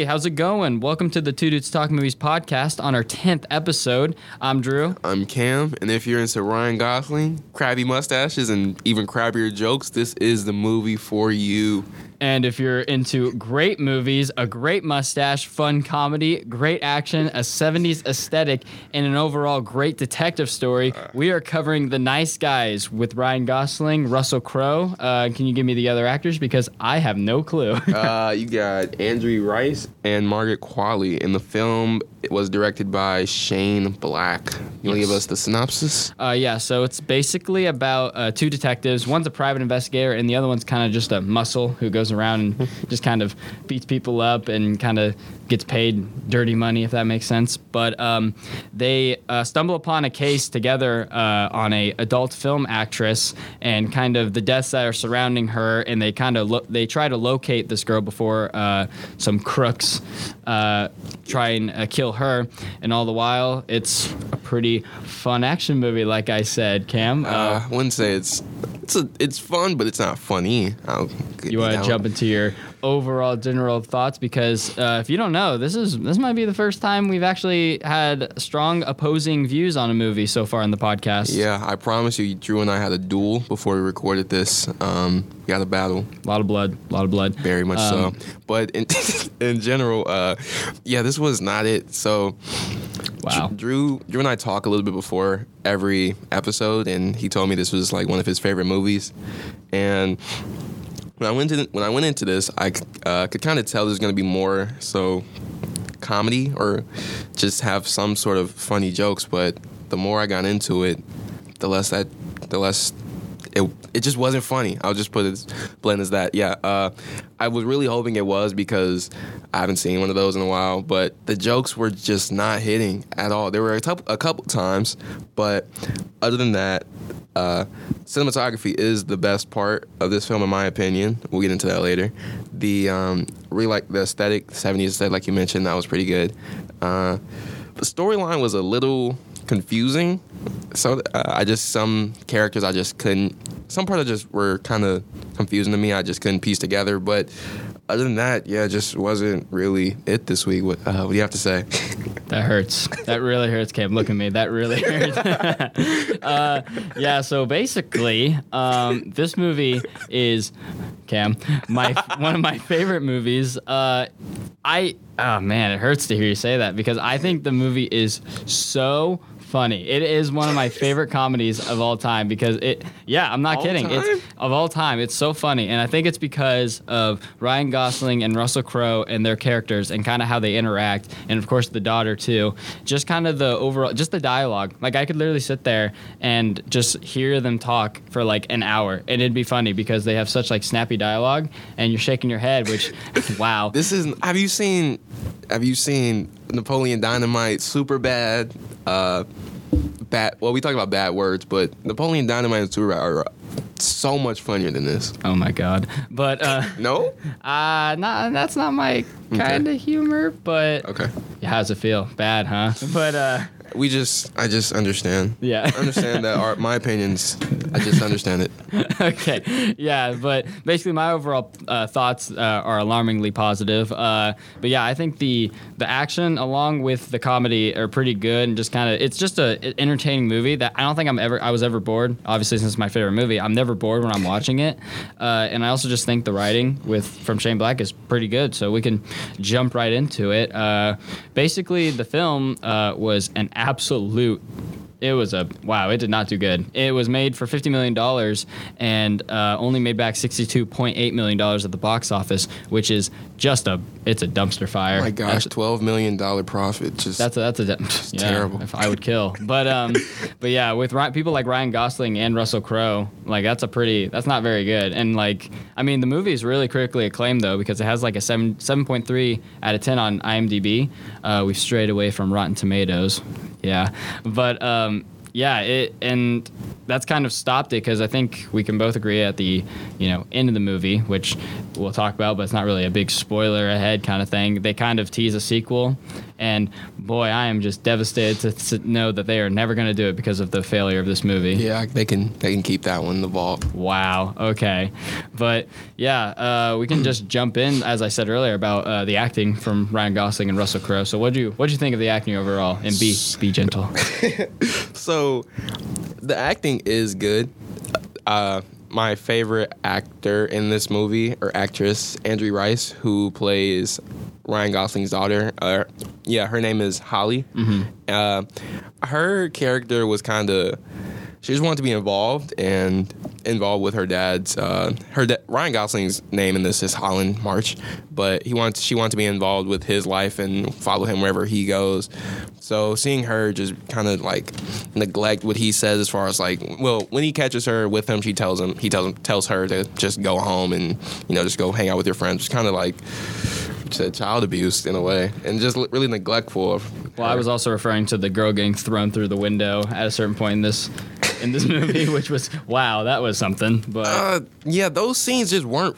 Hey, how's it going? Welcome to the Two Dudes Talk Movies podcast on our 10th episode. I'm Drew. I'm Cam, and if you're into Ryan Gosling, crabby mustaches, and even crabbier jokes, this is the movie for you. And if you're into great movies, a great mustache, fun comedy, great action, a 70s aesthetic, and an overall great detective story, we are covering The Nice Guys with Ryan Gosling, Russell Crowe. Uh, can you give me the other actors? Because I have no clue. Uh, you got Angourie Rice and Margaret Qualley, and the film it was directed by Shane Black. You want to give us the synopsis? Uh, yeah, so it's basically about uh, two detectives. One's a private investigator, and the other one's kind of just a muscle who goes around and just kind of beats people up and kind of gets paid dirty money, if that makes sense. But um, they uh, stumble upon a case together uh, on a adult film actress and kind of the deaths that are surrounding her, and they kind of lo- they try to locate this girl before uh, some crooks uh, try and uh, kill her. And all the while, it's a pretty fun action movie, like I said, Cam. Uh, I wouldn't say it's it's a, it's fun, but it's not funny. I'll you want to jump into your overall general thoughts because uh, if you don't know, this is this might be the first time we've actually had strong opposing views on a movie so far in the podcast. Yeah, I promise you, Drew and I had a duel before we recorded this. Um, we had a battle. A lot of blood, a lot of blood. Very much Um, so. But in in general, uh, yeah, this was not it. So. Wow. Drew, Drew and I talk a little bit before every episode, and he told me this was like one of his favorite movies. And when I went to when I went into this, I uh, could kind of tell there's going to be more so comedy or just have some sort of funny jokes. But the more I got into it, the less that the less it it just wasn't funny. I'll just put it as blunt as that. Yeah, uh, I was really hoping it was because I haven't seen one of those in a while. But the jokes were just not hitting at all. There were a couple times, but other than that, uh, cinematography is the best part of this film, in my opinion. We'll get into that later. The um, really like the aesthetic, 70s aesthetic, like you mentioned, that was pretty good. Uh, the storyline was a little confusing. So uh, I just some characters I just couldn't. Some parts just were kind of confusing to me. I just couldn't piece together. But other than that, yeah, just wasn't really it this week. What, uh, what do you have to say? That hurts. That really hurts, Cam. Look at me. That really hurts. uh, yeah. So basically, um, this movie is Cam, my one of my favorite movies. Uh, I oh man, it hurts to hear you say that because I think the movie is so funny. It is one of my favorite comedies of all time because it. Yeah, I'm not All kidding. time? It's of all time. It's so funny, and I think it's because of Ryan Gosling and Russell Crowe and their characters and kind of how they interact, and of course the daughter too. Just kind of the overall, just the dialogue. Like I could literally sit there and just hear them talk for like an hour, and it'd be funny because they have such like snappy dialogue, and you're shaking your head, which, wow. This is. Have you seen? Have you seen Napoleon Dynamite? Super bad. Uh, bad. Well, we talk about bad words, but Napoleon Dynamite and bad are so much funnier than this. Oh my god. But uh, No. uh, not that's not my kind of humor. But Okay. yeah, how's it feel? Bad, huh? But uh, We just. I just understand. yeah. I understand that our my opinions. I just understand it. okay, yeah, but basically my overall uh, thoughts uh, are alarmingly positive. Uh, but yeah, I think the the action along with the comedy are pretty good and just kind of it's just a entertaining movie that I don't think I'm ever I was ever bored. Obviously, since it's my favorite movie, I'm never bored when I'm watching it. Uh, and I also just think the writing with from Shane Black is pretty good. So we can jump right into it. Uh, basically, the film uh, was an absolute it was a wow. It did not do good. It was made for fifty million dollars and uh, only made back sixty-two point eight million dollars at the box office, which is just a it's a dumpster fire. My gosh, twelve million dollar profit. Just That's a, that's a yeah, terrible. If I would kill, but um, but yeah, with Ry- people like Ryan Gosling and Russell Crowe, like that's a pretty that's not very good. And like I mean, the movie is really critically acclaimed though because it has like a seven seven point three out of ten on IMDb. Uh, we've strayed away from Rotten Tomatoes, yeah, but um, yeah, it and that's kind of stopped it because I think we can both agree at the you know end of the movie, which we'll talk about, but it's not really a big spoiler ahead kind of thing. They kind of tease a sequel, and boy, I am just devastated to, to know that they are never going to do it because of the failure of this movie. Yeah, they can they can keep that one in the vault. Wow. Okay. But yeah, uh, we can just jump in, as I said earlier, about uh, the acting from Ryan Gosling and Russell Crowe. So, what do you what do you think of the acting overall? And be be gentle. So, the acting is good. Uh, my favorite actor in this movie or actress, Angourie Rice, who plays Ryan Gosling's daughter. Uh, yeah, her name is Holly. Uh, her character was kind of. She just wanted to be involved and involved with her dad's. Uh, her da- Ryan Gosling's name in this is Holland March, but he wants she wanted to be involved with his life and follow him wherever he goes. So seeing her just kind of like neglect what he says as far as like, well, when he catches her with him, she tells him he tells him tells her to just go home and you know just go hang out with your friends. Just kind of like to child abuse in a way, and just really neglectful of. Well, I was also referring to the girl getting thrown through the window at a certain point in this in this movie, which was wow, that was something. But Uh, yeah, those scenes just weren't.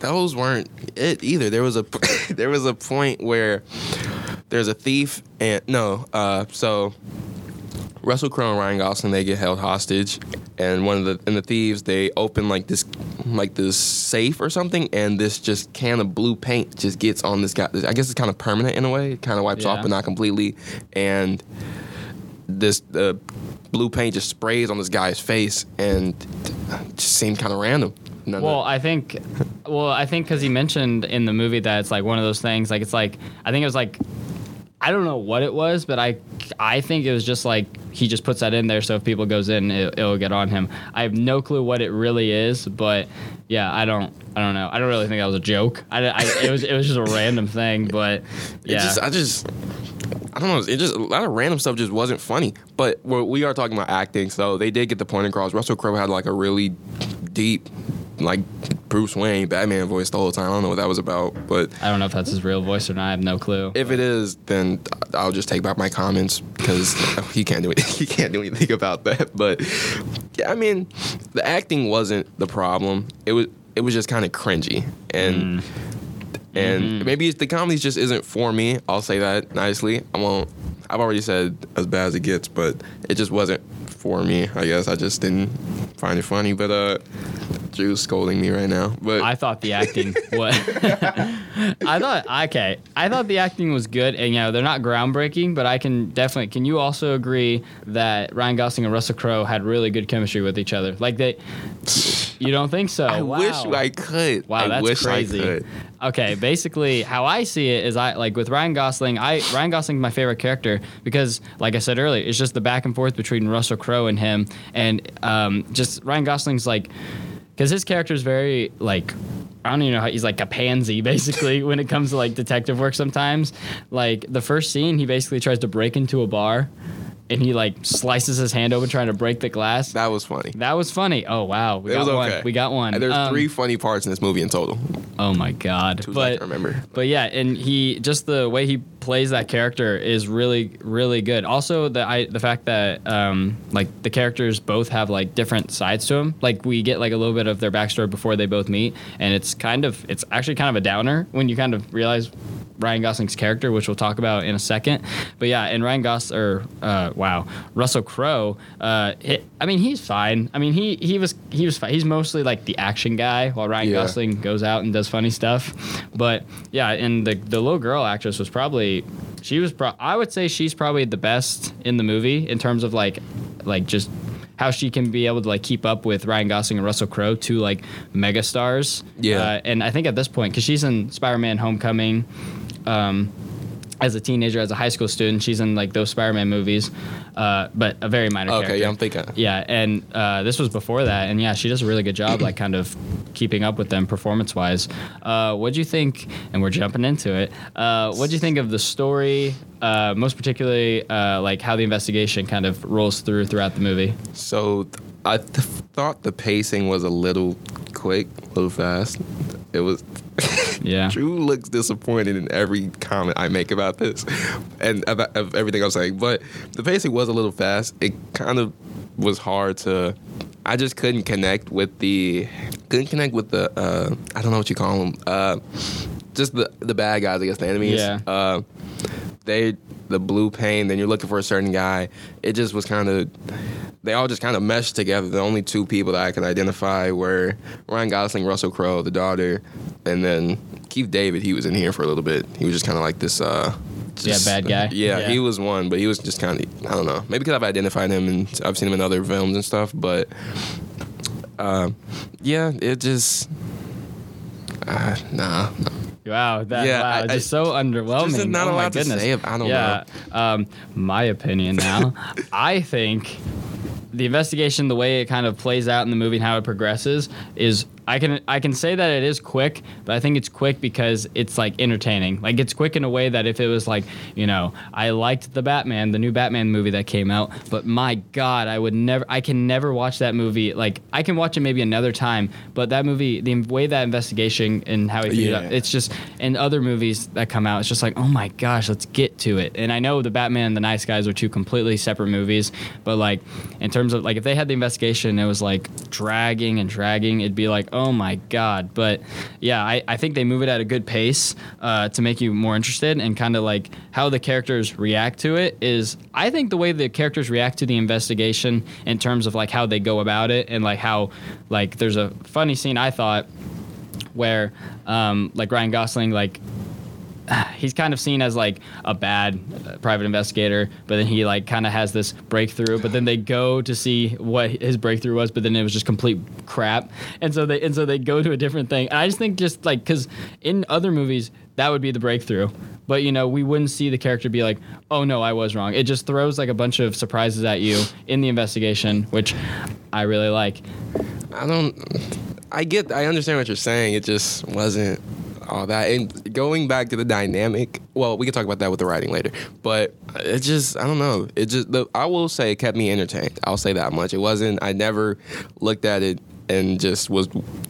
Those weren't it either. There was a there was a point where there's a thief and no. Uh, so Russell Crowe and Ryan Gosling they get held hostage, and one of the and the thieves they open like this like this safe or something, and this just can of blue paint just gets on this guy. I guess it's kind of permanent in a way. It kind of wipes Yeah. off, but not completely. And this the blue paint just sprays on this guy's face, and just seemed kind of random. Well, I think, well, I think because he mentioned in the movie that it's like one of those things. Like it's like I think it was like I don't know what it was, but I I think it was just like he just puts that in there so if people goes in, it, it'll get on him. I have no clue what it really is, but yeah, I don't I don't know. I don't really think that was a joke. I, I it was it was just a random thing, but yeah. just, I just, I don't know. It just a lot of random stuff just wasn't funny. But we are talking about acting, so they did get the point across. Russell Crowe had like a really deep, like Bruce Wayne Batman voice the whole time. I don't know what that was about, but I don't know if that's his real voice or not. I have no clue. if it is, then I'll just take back my comments because he can't do it. He can't do anything about that. But yeah, I mean, the acting wasn't the problem. It was it was just kind of cringy and. And maybe it's, the comedy just isn't for me. I'll say that nicely. I won't. I've already said as bad as it gets, but it just wasn't for me. I guess I just didn't find it funny. But uh, Drew's scolding me right now. But I thought the acting what I thought okay. I thought the acting was good and you know, they're not groundbreaking, but I can definitely can you also agree that Ryan Gosling and Russell Crowe had really good chemistry with each other? Like they You don't think so? I wow. wish I could. Wow, I that's wish crazy. I could. Okay, basically, how I see it is, I like with Ryan Gosling. I Ryan Gosling's my favorite character because, like I said earlier, it's just the back and forth between Russell Crowe and him, and um, just Ryan Gosling's like, because his character is very like. I don't even know how he's like a pansy basically when it comes to like detective work sometimes. Like the first scene, he basically tries to break into a bar and he like slices his hand open trying to break the glass. That was funny. That was funny. Oh wow, we it got was one. We got one. And there's Um, three funny parts in this movie in total. Oh my god! Two But can remember. but yeah, and he just the way he plays that character is really really good. Also the I the fact that um like the characters both have like different sides to them. Like we get like a little bit of their backstory before they both meet, and it's kind of it's actually kind of a downer when you kind of realize Ryan Gosling's character, which we'll talk about in a second. But yeah, and Ryan Gos or uh, wow, Russell Crowe. Uh, I mean, he's fine. I mean, he he was he was fine. He's mostly like the action guy, while Ryan Yeah. Gosling goes out and does funny stuff. But yeah, and the the little girl actress was probably she was pro- I would say she's probably the best in the movie in terms of like like just how she can be able to like keep up with Ryan Gosling and Russell Crowe, two like mega stars. Yeah. Uh, and I think at this point, because she's in Spider-Man: Homecoming, um, as a teenager, as a high school student, she's in like those Spider-Man movies, uh, but a very minor Okay, character. yeah, I'm thinking. Yeah, and uh, this was before that, and yeah, she does a really good job, like kind of keeping up with them performance-wise. Uh, what do you think? And we're jumping into it. Uh, what do you think of the story? Uh, most particularly, uh, like how the investigation kind of rolls through throughout the movie. So th- I th- thought the pacing was a little quick, a little fast. It was. Yeah. Drew looks disappointed in every comment I make about this, and about of everything I'm saying. But the pacing was a little fast. It kind of was hard to I just couldn't connect with the couldn't connect with the uh, I don't know what you call them. Uh, just the the bad guys, I guess the enemies. Yeah. Uh, they the blue paint. Then you're looking for a certain guy. It just was kind of they all just kind of meshed together. The only two people that I could identify were Ryan Gosling, Russell Crowe, the daughter, and then Keith David. He was in here for a little bit. He was just kind of like this. Uh, just- bad guy. Yeah, Yeah. he was one, but he was just kind of I don't know. Maybe because I've identified him and I've seen him in other films and stuff. But uh, yeah, it just uh, nah. Wow, that Yeah, wow, I- just so underwhelming. Just not oh a my lot to say I don't yeah, Um, my opinion now, I think the investigation, the way it kind of plays out in the movie and how it progresses, is I can I can say that it is quick, but I think it's quick because it's like entertaining. Like it's quick in a way that if it was like you know I liked the Batman, the new Batman movie that came out, but my God, I would never, I can never watch that movie. Like I can watch it maybe another time, but that movie, the way that investigation and how he figured it Yeah. out, it's just in other movies that come out, it's just like, oh my gosh, let's get to it. And I know the Batman and the Nice Guys are two completely separate movies, but like in terms of like if they had the investigation, it was like dragging and dragging, it'd be like, oh my god. But yeah, I, I think they move it at a good pace uh, to make you more interested and kind of like how the characters react to it is I think the way the characters react to the investigation in terms of like how they go about it and like how like there's a funny scene I thought where um, like Ryan Gosling like he's kind of seen as like a bad uh, private investigator, but then he like kind of has this breakthrough. But then they go to see what his breakthrough was, but then it was just complete crap. And so they and so they go to a different thing. And I just think just like because in other movies that would be the breakthrough, but you know we wouldn't see the character be like, oh no, I was wrong. It just throws like a bunch of surprises at you in the investigation, which I really like. I don't. I get. I understand what you're saying. It just wasn't all that. And going back to the dynamic. Well, we can talk about that with the writing later. But it just. I don't know. It just. The, I will say it kept me entertained. I'll say that much. It wasn't. I never looked at it and just was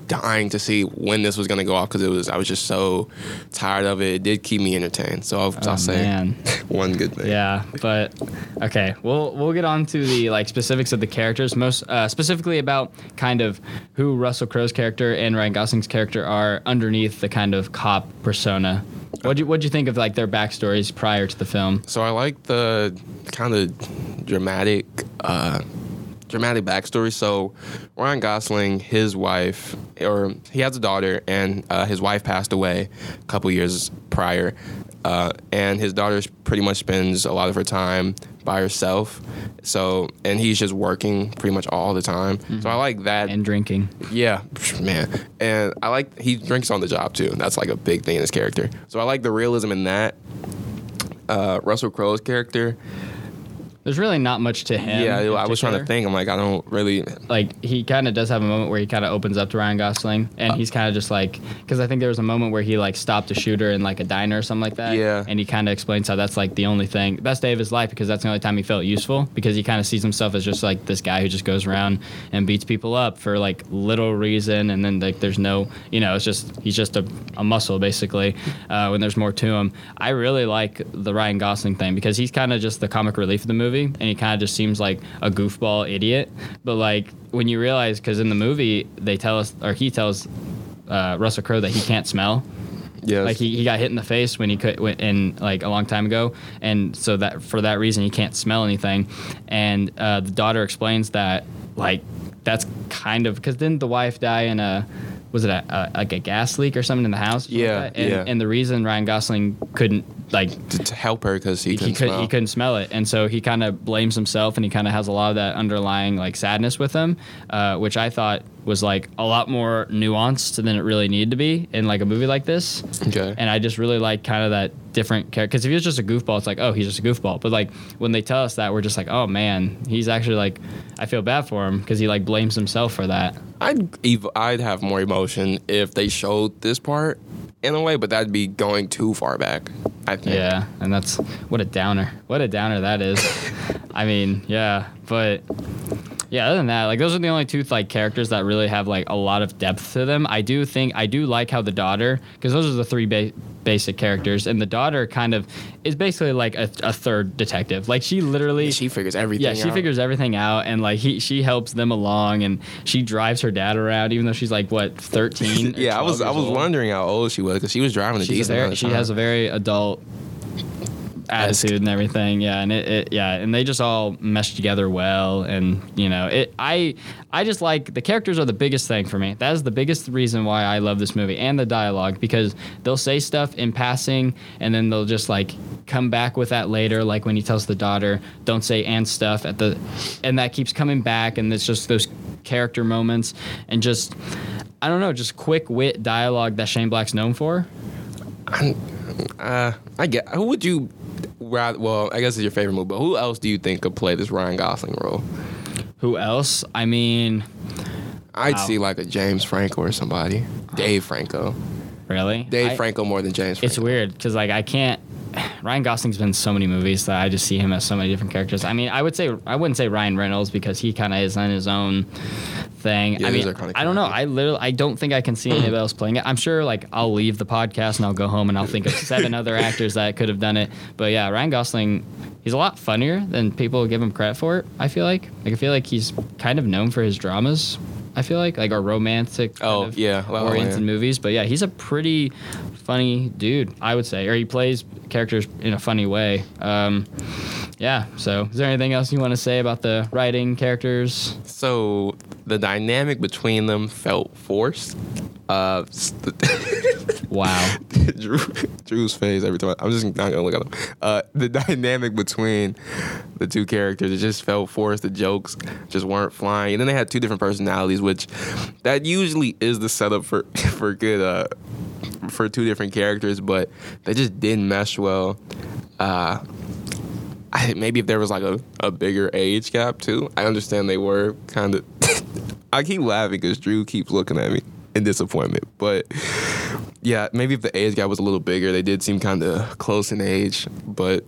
dying to see when this was gonna go off because it was. I was just so tired of it. It did keep me entertained. So I'll, I'll say Oh, one good thing. Yeah, but okay, we'll we'll get on to the like specifics of the characters, most uh, specifically about kind of who Russell Crowe's character and Ryan Gosling's character are underneath the kind of cop persona. What do you what you think of like their backstories prior to the film? So I like the kind of dramatic, uh, dramatic backstory. So Ryan Gosling, his wife, or he has a daughter, and uh, his wife passed away a couple years prior, uh, and his daughter pretty much spends a lot of her time by herself. So and he's just working pretty much all the time. So I like that. And drinking. Yeah, man. And I like he drinks on the job too. That's like a big thing in his character. So I like the realism in that. Uh, Russell Crowe's character. There's really not much to him. yeah, I was trying to think. I'm like, I don't really. like he kind of does have a moment where he kind of opens up to Ryan Gosling, Uh. and he's kind of just like, because I think there was a moment where he like stopped a shooter in like a diner or something like that. Yeah. And he kind of explains how that's like the only thing, best day of his life, because that's the only time he felt useful, because he kind of sees himself as just like this guy who just goes around and beats people up for like little reason, and then like there's no, you know, it's just he's just a, a muscle basically. Uh, when there's more to him, I really like the Ryan Gosling thing because he's kind of just the comic relief of the movie, and he kind of just seems like a goofball idiot. But like when you realize, because in the movie they tell us, or he tells uh, Russell Crowe that he can't smell. Yeah. Like he, he got hit in the face when he could when- in like a long time ago, and so that for that reason he can't smell anything. And uh, the daughter explains that like that's kind of because didn't the wife die in a was it a, a like a gas leak or something in the house? Yeah, like and, yeah. and the reason Ryan Gosling couldn't like to, to help her because he, he, couldn't could, smell. he couldn't smell it, and so he kind of blames himself, and he kind of has a lot of that underlying like sadness with him, uh, which I thought was like a lot more nuanced than it really needed to be in like a movie like this. Okay. And I just really like kind of that different character because if he was just a goofball, it's like oh he's just a goofball, but like when they tell us that, we're just like oh man, he's actually like I feel bad for him because he like blames himself for that. I'd ev- I'd have more emotion if they showed this part in a way, but that'd be going too far back. I think. Yeah, and that's what a downer. What a downer that is. I mean, yeah, but Yeah, other than that, like those are the only two like characters that really have like a lot of depth to them. I do think I do like how the daughter, because those are the three ba- basic characters, and the daughter kind of is basically like a, a third detective. Like she literally, She figures everything. yeah, she out. figures everything out, and like he she helps them along, and she drives her dad around, even though she's like what thirteen. Yeah, I was I was wondering how old she was because she was driving a She's a very, she has a very adult attitude and everything yeah and it, it yeah and they just all mesh together well and you know it i i just like the characters are the biggest thing for me that is the biggest reason why i love this movie and the dialogue because they'll say stuff in passing and then they'll just like come back with that later like when he tells the daughter don't say and stuff at the and that keeps coming back and it's just those character moments and just i don't know just quick wit dialogue that shane black's known for i Uh, I get. Who would you? Rather, well, I guess it's your favorite movie, but who else do you think could play this Ryan Gosling role? who else i mean I'd Wow. see like a James Franco or somebody. Dave Franco. Really? Dave I- Franco more than James. Franco. It's weird because like I can't. Ryan Gosling's been in so many movies that I just see him as so many different characters. I mean, I would say I wouldn't say Ryan Reynolds because he kind of is on his own thing. Yeah, I mean, I don't know. I literally I don't think I can see anybody else playing it. I'm sure like I'll leave the podcast and I'll go home and I'll think of seven other actors that could have done it. But yeah, Ryan Gosling, he's a lot funnier than people give him credit for. I feel like like I feel like he's kind of known for his dramas. I feel like like our romantic kind Oh, of yeah, La oriented Land. movies. But yeah, he's a pretty funny dude, I would say, or he plays characters in a funny way. Um, yeah. So, is there anything else you want to say about the writing characters? So the dynamic between them felt forced. Uh, Wow. Drew, Drew's face every time. I'm just not gonna look at him. Uh, the dynamic between the two characters it just felt forced. The jokes just weren't flying, and then they had two different personalities, which that usually is the setup for for good uh, for two different characters, but they just didn't mesh well. Uh, I, maybe if there was like a, a bigger age gap too. I understand they were kind of. I keep laughing because Drew keeps looking at me in disappointment, but yeah, maybe if the age gap was a little bigger, they did seem kind of close in age, but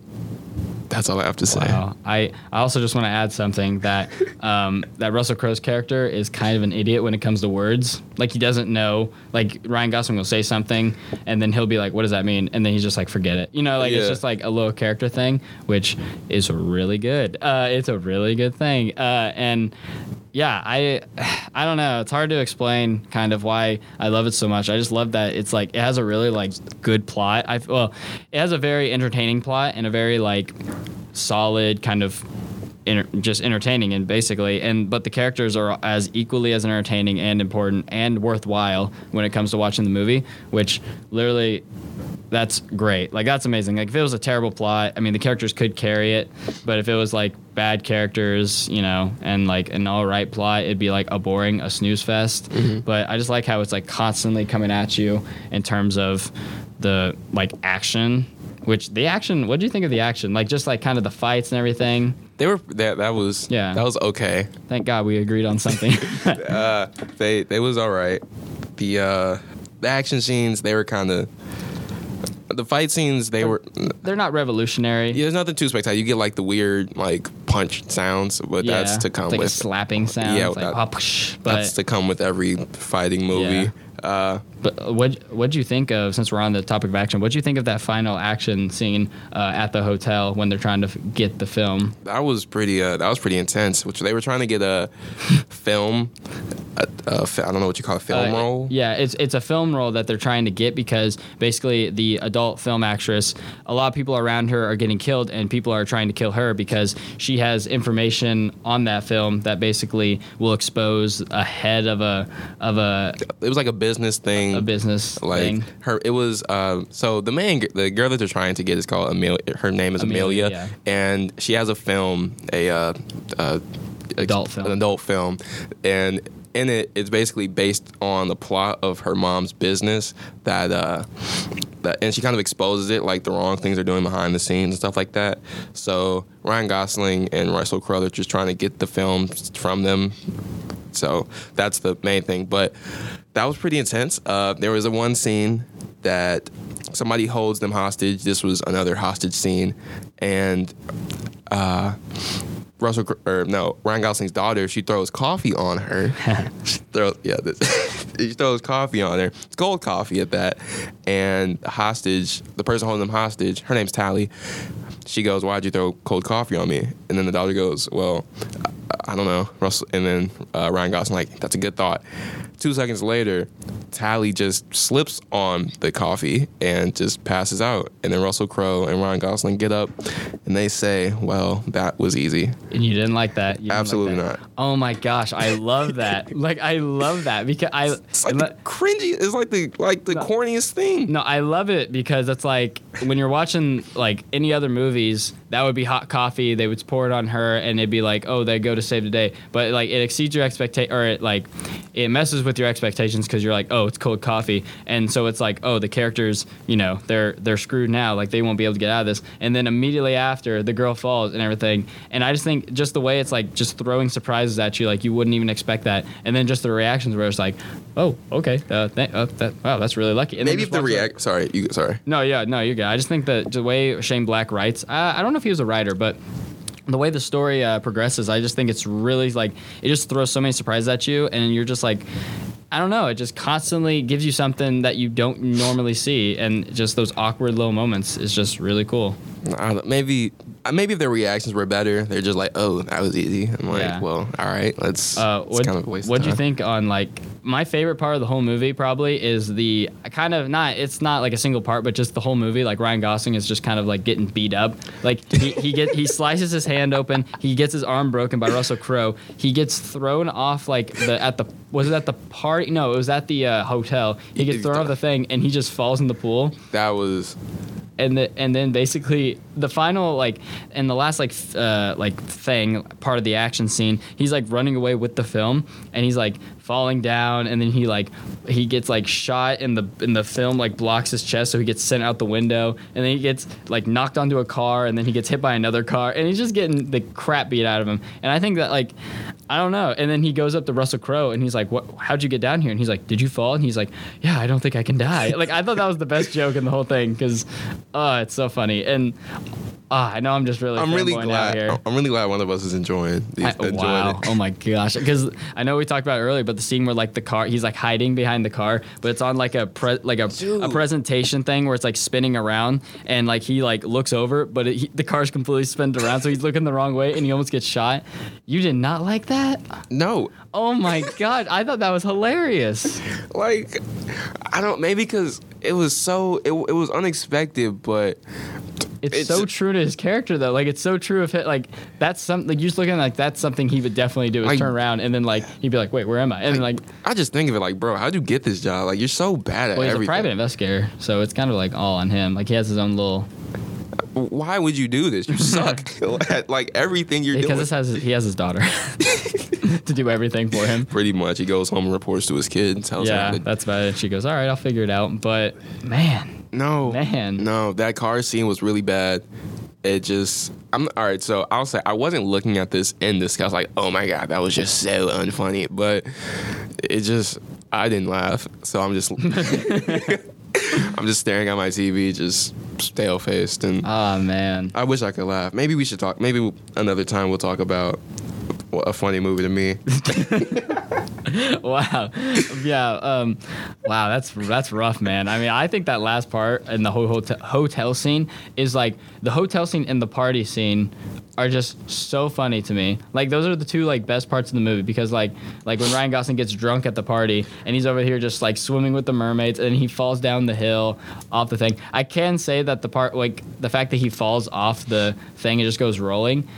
that's all I have to say. Wow. I, I also just want to add something that um, that Russell Crowe's character is kind of an idiot when it comes to words. Like he doesn't know. Like Ryan Gosling will say something and then he'll be like, "What does that mean?" And then he's just like, "Forget it." You know, like it's just like a little character thing, which is really good. Uh, it's a really good thing. Uh, and yeah, I I don't know. It's hard to explain kind of why I love it so much. I just love that it's like it has a really like good plot. I well, it has a very entertaining plot and a very like solid kind of enter, just entertaining and basically and but the characters are as equally as entertaining and important and worthwhile when it comes to watching the movie, which literally that's great. Like that's amazing. Like if it was a terrible plot, I mean the characters could carry it, but if it was like bad characters, you know, and like an all right plot, it'd be like a boring, a snooze fest. Mm-hmm. But I just like how it's like constantly coming at you in terms of the like action. Which the action? What do you think of the action? Like just like kind of the fights and everything. They were that that was Yeah. that was okay. Thank God we agreed on something. Uh, they they was all right. The uh, the action scenes they were kind of the fight scenes they were They're not revolutionary. yeah, there's nothing too spectacular. You get like the weird like punch sounds, but Yeah, that's to come like with a slapping sound. Yeah, like, that- "Ah, psh," but that's to come with every fighting movie. Yeah. Uh, But what what do you think of since we're on the topic of action? What do you think of that final action scene uh, at the hotel when they're trying to f- get the film? that was pretty. Uh, that was pretty intense. Which they were trying to get a film. Fi- I don't know what you call a film Uh, roll. Yeah, it's it's a film role that they're trying to get because basically the adult film actress, a lot of people around her are getting killed, and people are trying to kill her because she has information on that film that basically will expose a head of a of a It was like a business thing. A business like thing. her it was um so the main the girl that they're trying to get is called Amelia her name is Amelia, Amelia, and she has a film a uh, uh Adult film. an adult film and in it it's basically based on the plot of her mom's business that uh that and she kind of exposes it like the wrong things they're doing behind the scenes and stuff like that so Ryan Gosling and Russell Crowe they're just trying to get the film from them So that's the main thing. But that was pretty intense. Uh, there was a one scene that somebody holds them hostage. This was another hostage scene, and uh, Russell or no Ryan Gosling's daughter, she throws coffee on her. she throws yeah, this, she throws coffee on her. It's cold coffee at that, and the hostage, the person holding them hostage, her name's Tally. She goes, "Why'd you throw cold coffee on me?" And then the daughter goes, "Well, I, I don't know." Russell, and then uh, Ryan Gosling like, "That's a good thought." Two seconds later, Tally just slips on the coffee and just passes out. And then Russell Crowe and Ryan Gosling get up and they say, Well, that was easy. And you didn't like that? Didn't Absolutely like that. not. Oh my gosh, I love that. like I love that because I It's like cringy. It's like the like the corniest thing. No, I love it because it's like when you're watching like any other movies, that would be hot coffee. They would pour it on her, and it'd be like, oh, they go to save the day. But like it exceeds your expectation, or it like it messes with your expectations because you're like, oh, it's cold coffee, and so it's like, oh, the characters, you know, they're they're screwed now. Like they won't be able to get out of this. And then immediately after, the girl falls and everything. And I just think just the way it's like just throwing surprises at you, like you wouldn't even expect that. And then just the reactions where it's like, oh, okay, uh, th- uh, that, wow, that's really lucky. And Maybe if the react. Sorry, you. Sorry. no, yeah, no, you're good. I just think that the way Shane Black writes, I, I don't know if he was a writer, but the way the story uh, progresses, I just think it's really like it just throws so many surprises at you, and you're just like, I don't know, it just constantly gives you something that you don't normally see, and just those awkward little moments is just really cool. I don't, maybe uh, maybe if their reactions were better, they're just like, "Oh, that was easy." I'm like, Yeah. "Well, all right, let's." Uh, what kind of what'd you think on like my favorite part of the whole movie? Probably is the kind of not it's not like a single part, but just the whole movie. Like Ryan Gosling is just kind of like getting beat up. Like he, he get he slices his hand open. He gets his arm broken by Russell Crowe. He gets thrown off like the at the was it at the party? No, it was at the uh, hotel. He gets thrown off the thing and he just falls in the pool That was and the, and then basically the final like and the last like uh, like thing part of the action scene he's like running away with the film and he's like falling down and then he like he gets like shot in the in the film like blocks his chest so he gets sent out the window and then he gets like knocked onto a car and then he gets hit by another car and he's just getting the crap beat out of him. And I think that like I don't know and then he goes up to Russell Crowe and he's like what how'd you get down here and he's like did you fall and he's like yeah I don't think I can die like I thought that was the best joke in the whole thing because oh it's so funny and ah I know I'm just really I'm really glad. here. I'm really glad one of us is enjoying these. I- enjoying wow! it. Oh my gosh! Because I know we talked about earlier, but the scene where like the car, he's like hiding behind the car, but it's on like a pre- like a, a presentation thing where it's like spinning around, and like he like looks over, but it, he, the car's completely spun around, so he's looking the wrong way, and he almost gets shot. You did not like that? No, Oh my god! I thought that was hilarious. like I don't. Maybe because it was so. It, it was unexpected, but It's, It's- so true to his character though. Like it's so true of it. Like that's something. Like you just looking at like that's something he would definitely do is Like- turn around and then like he'd be like, wait, where am I? And then like I just think of it like, bro, how'd you get this job? Like you're so bad at Well, he's everything. a private investigator, so it's kind of like all on him. Like he has his own little Why would you do this? You suck at like everything you're doing. because doing. this has he has his daughter to do everything for him. Pretty much, he goes home and reports to his kid and tells Yeah, that's about it. She goes, "All right, I'll figure it out." But man, No, Man. no, that car scene was really bad. It just, I'm all right. So I'll say I wasn't looking at this in this. I was like, oh my god, that was just so unfunny. But it just, I didn't laugh. So I'm just, I'm just staring at my TV, just stale faced, and oh man, I wish I could laugh. Maybe we should talk. Maybe another time we'll talk about a funny movie to me. wow, yeah, um, wow, that's that's rough, man. I mean, I think that last part and the whole hotel, hotel scene is like the hotel scene and the party scene are just so funny to me. Like those are the two like best parts of the movie because like like when Ryan Gosling gets drunk at the party and he's over here just like swimming with the mermaids and he falls down the hill off the thing. I can say that the part like the fact that he falls off the thing and just goes rolling.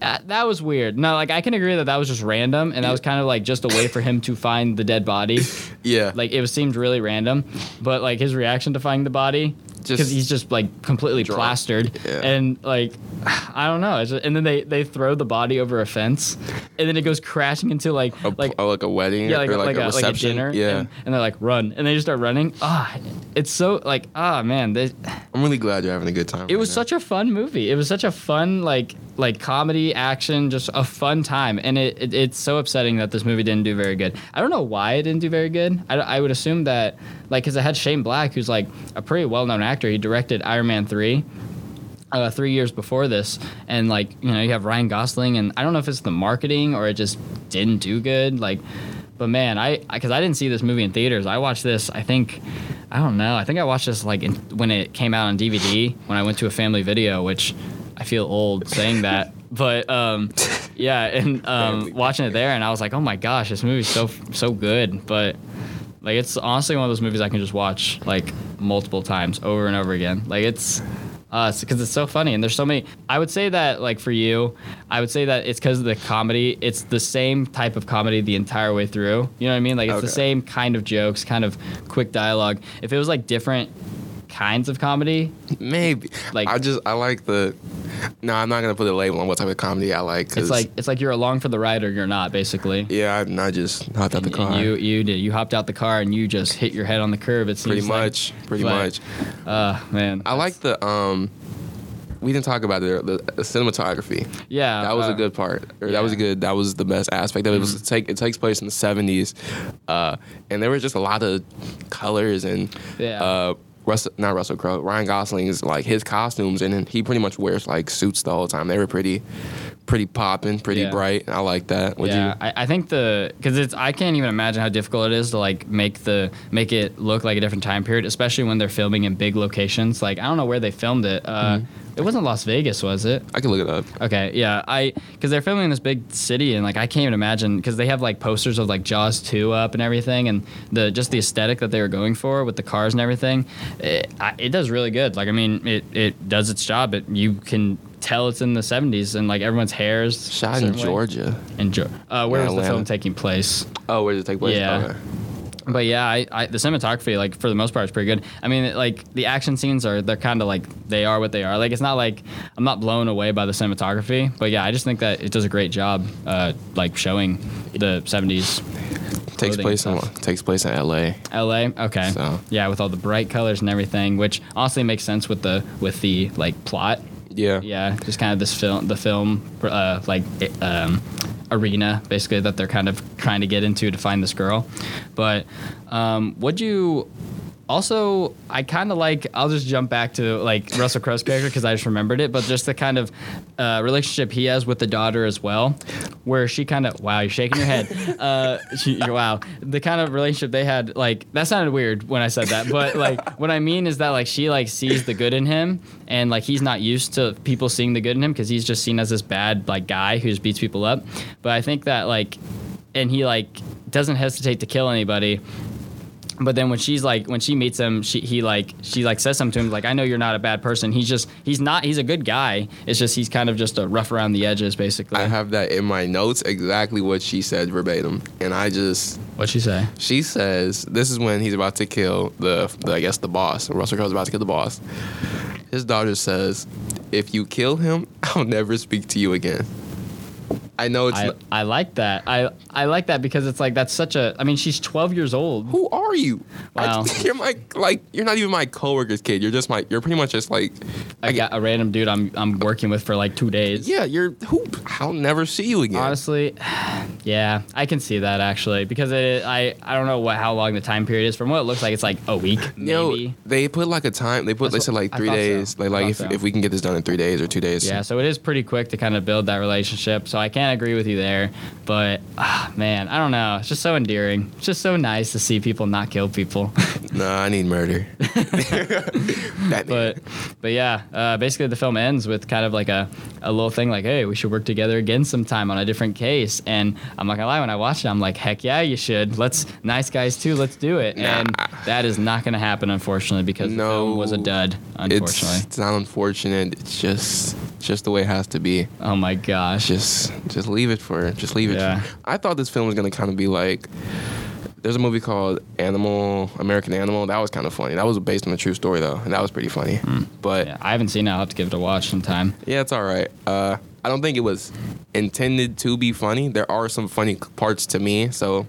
Uh, that was weird. No, like I can agree that that was just random, and that was kind of like just a way for him to find the dead body. Yeah, Like it was seemed really random, but like his reaction to finding the body, because he's just like completely plastered, Yeah. and like I don't know. It's just- and then they they throw the body over a fence, and then it goes crashing into like a, like like, like a wedding yeah, like, or like, like, a, a like a reception. dinner. yeah. And, and they're like, run. And they just start running. Ah, it's so like ah man, they, I'm really glad you're having a good time. it was such a fun movie. It was such a fun like like comedy action, just a fun time. And it, it it's so upsetting that this movie didn't do very good. I don't know why it didn't do very good. I, I would assume that like because it had Shane Black, who's like a pretty well known actor. He directed Iron Man three. Uh, three years before this, and like you know, you have Ryan Gosling, and I don't know if it's the marketing or it just didn't do good. Like, but man, I because I, didn't see this movie in theaters. I watched this. I think I don't know. I think I watched this like in, when it came out on DVD when I went to a family video, which I feel old saying that, but um, yeah, and um, watching it there, and I was like, oh my gosh, this movie's so so good. But like, it's honestly one of those movies I can just watch like multiple times over and over again. Like it's us because it's so funny and there's so many i would say that like for you i would say that it's because of the comedy it's the same type of comedy the entire way through. You know what i mean? Like it's the same kind of jokes kind of quick dialogue. If it was like different kinds of comedy maybe. like- Like I just I like the. No, I'm not gonna put a label on what type of comedy I like. 'cause- it's like it's like you're along for the ride or you're not basically Yeah, I, I just hopped out the car. you you did you hopped out the car and you just hit your head on the curb It's seems pretty like. much. Pretty But, much. uh man I like the um. We didn't talk about it. The, the cinematography. yeah That was uh, a good part. Or That was a. Mm-hmm. good. That was the best aspect of it. it was take. It takes place in the seventies, uh, and there was just a lot of colors and Yeah. uh, Russell, not Russell Crowe, Ryan Gosling's like his costumes, and then he pretty much wears like suits the whole time. They were pretty, pretty popping, pretty Yeah. bright. I like that. Would yeah, you? I, I think the because it's I can't even imagine how difficult it is to like make the make it look like a different time period, especially when they're filming in big locations. Like I don't know where they filmed it. Uh, Mm-hmm. It wasn't Las Vegas, was it? I can look it up. Okay, yeah, I because they're filming in this big city and like I can't even imagine because they have like posters of like Jaws two up and everything and the just the aesthetic that they were going for with the cars and everything, it, I, it does really good. Like I mean, it it does its job. It you can tell it's in the '70s and like everyone's hair's Shot in way. Georgia. In Georgia. Uh, where Yeah, was the film taking place? Oh, where did it take place? Yeah. Okay. But yeah, I, I, the cinematography, like for the most part, is pretty good. I mean, like the action scenes are they're kind of like they are what they are. Like it's not like I'm not blown away by the cinematography, but yeah, I just think that it does a great job, uh, like showing the '70s Takes place in takes place in L.A. LA. Okay, So. yeah, with all the bright colors and everything, which honestly makes sense with the with the like plot. Yeah. Yeah, just kind of this film, the film, uh, like um, arena, basically that they're kind of trying to get into to find this girl. But um, would you also? I kind of like. I'll just jump back to like Russell Crowe's character because I just remembered it. But just the kind of uh, relationship he has with the daughter as well, where she kind of wow, you're shaking your head. Uh, she, wow, the kind of relationship they had, like that sounded weird when I said that, but like what I mean is that like she like sees the good in him, and like he's not used to people seeing the good in him because he's just seen as this bad like guy who just beats people up. But I think that like, and he like doesn't hesitate to kill anybody. But then when she's like when she meets him, she he like she like says something to him like I know you're not a bad person. He's just he's not he's a good guy. It's just he's kind of just a rough around the edges basically. I have that in my notes exactly what she said verbatim, and I just What'd she say? She says this is when he's about to kill the, the I guess the boss. Russell Crowe's about to kill the boss. His daughter says, "If you kill him, I'll never speak to you again." I know it's I, not, I like that. I I like that because it's like that's such a. I mean, she's 12 years old. who are you? I- Wow. you're my like you're not even my coworker's kid. You're just my you're pretty much just like I got a random dude I'm I'm working with for like two days. yeah, you're who I'll never see you again. Honestly, yeah, I can see that actually because it, I I don't know what how long the time period is. From what it looks like, it's like a week You know, they put like a time. They put That's they said like three thought so. days. Like like if, so. if we can get this done in three days or two days. Yeah, so it is pretty quick to kind of build that relationship. So I can't agree with you there, but ah, ah, man, I don't know. It's just so endearing. It's just so nice to see people not kill people. No, I need murder. But but yeah, uh, basically the film ends with kind of like a, a little thing like, hey, we should work together again sometime on a different case. And I'm not gonna lie, when I watched it, I'm like, heck yeah, you should. Let's nice guys too. Let's do it. And that is not gonna happen, unfortunately, because the No. film was a dud. Unfortunately. It's, it's not unfortunate. It's just just the way it has to be. oh my gosh. Just just leave it for just leave it. Yeah. For, I thought this film was gonna kind of be like. There's a movie called Animal American Animal. That was kind of funny. That was based on a true story though, and that was pretty funny. But Hmm. Yeah, I haven't seen it. I'll have to give it a watch sometime. Yeah, it's all right. Uh, I don't think it was intended to be funny. There are some funny parts to me, so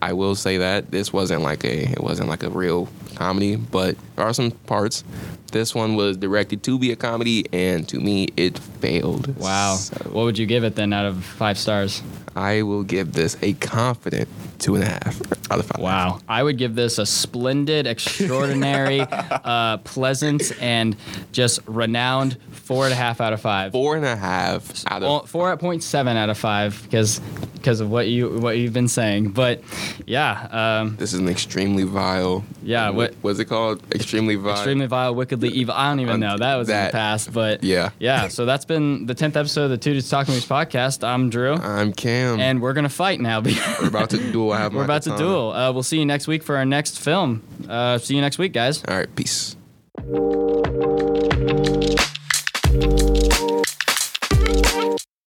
I will say that this wasn't like a it wasn't like a real comedy, but there are some parts. This one was directed to be a comedy, and to me, it failed. Wow. So What would you give it then out of five stars? I will give this a confident two and a half out of five. Wow. I would give this a splendid, extraordinary, uh, pleasant, and just renowned four and a half out of five. Four and a half out of Well, seven out of five because because of what you what you've been saying. But yeah, um, This is an extremely vile. Yeah, what- was it called? Extremely vile. extremely vile, wickedly evil. I don't even know. That was in the past, but Yeah. yeah. So that's been the tenth episode of the Two Dudes Talking Movies podcast. I'm Drew, I'm and we're gonna fight now. we're about to duel. I have we're about to duel. Uh, we'll see you next week for our next film. Uh, see you next week, guys. All right, peace.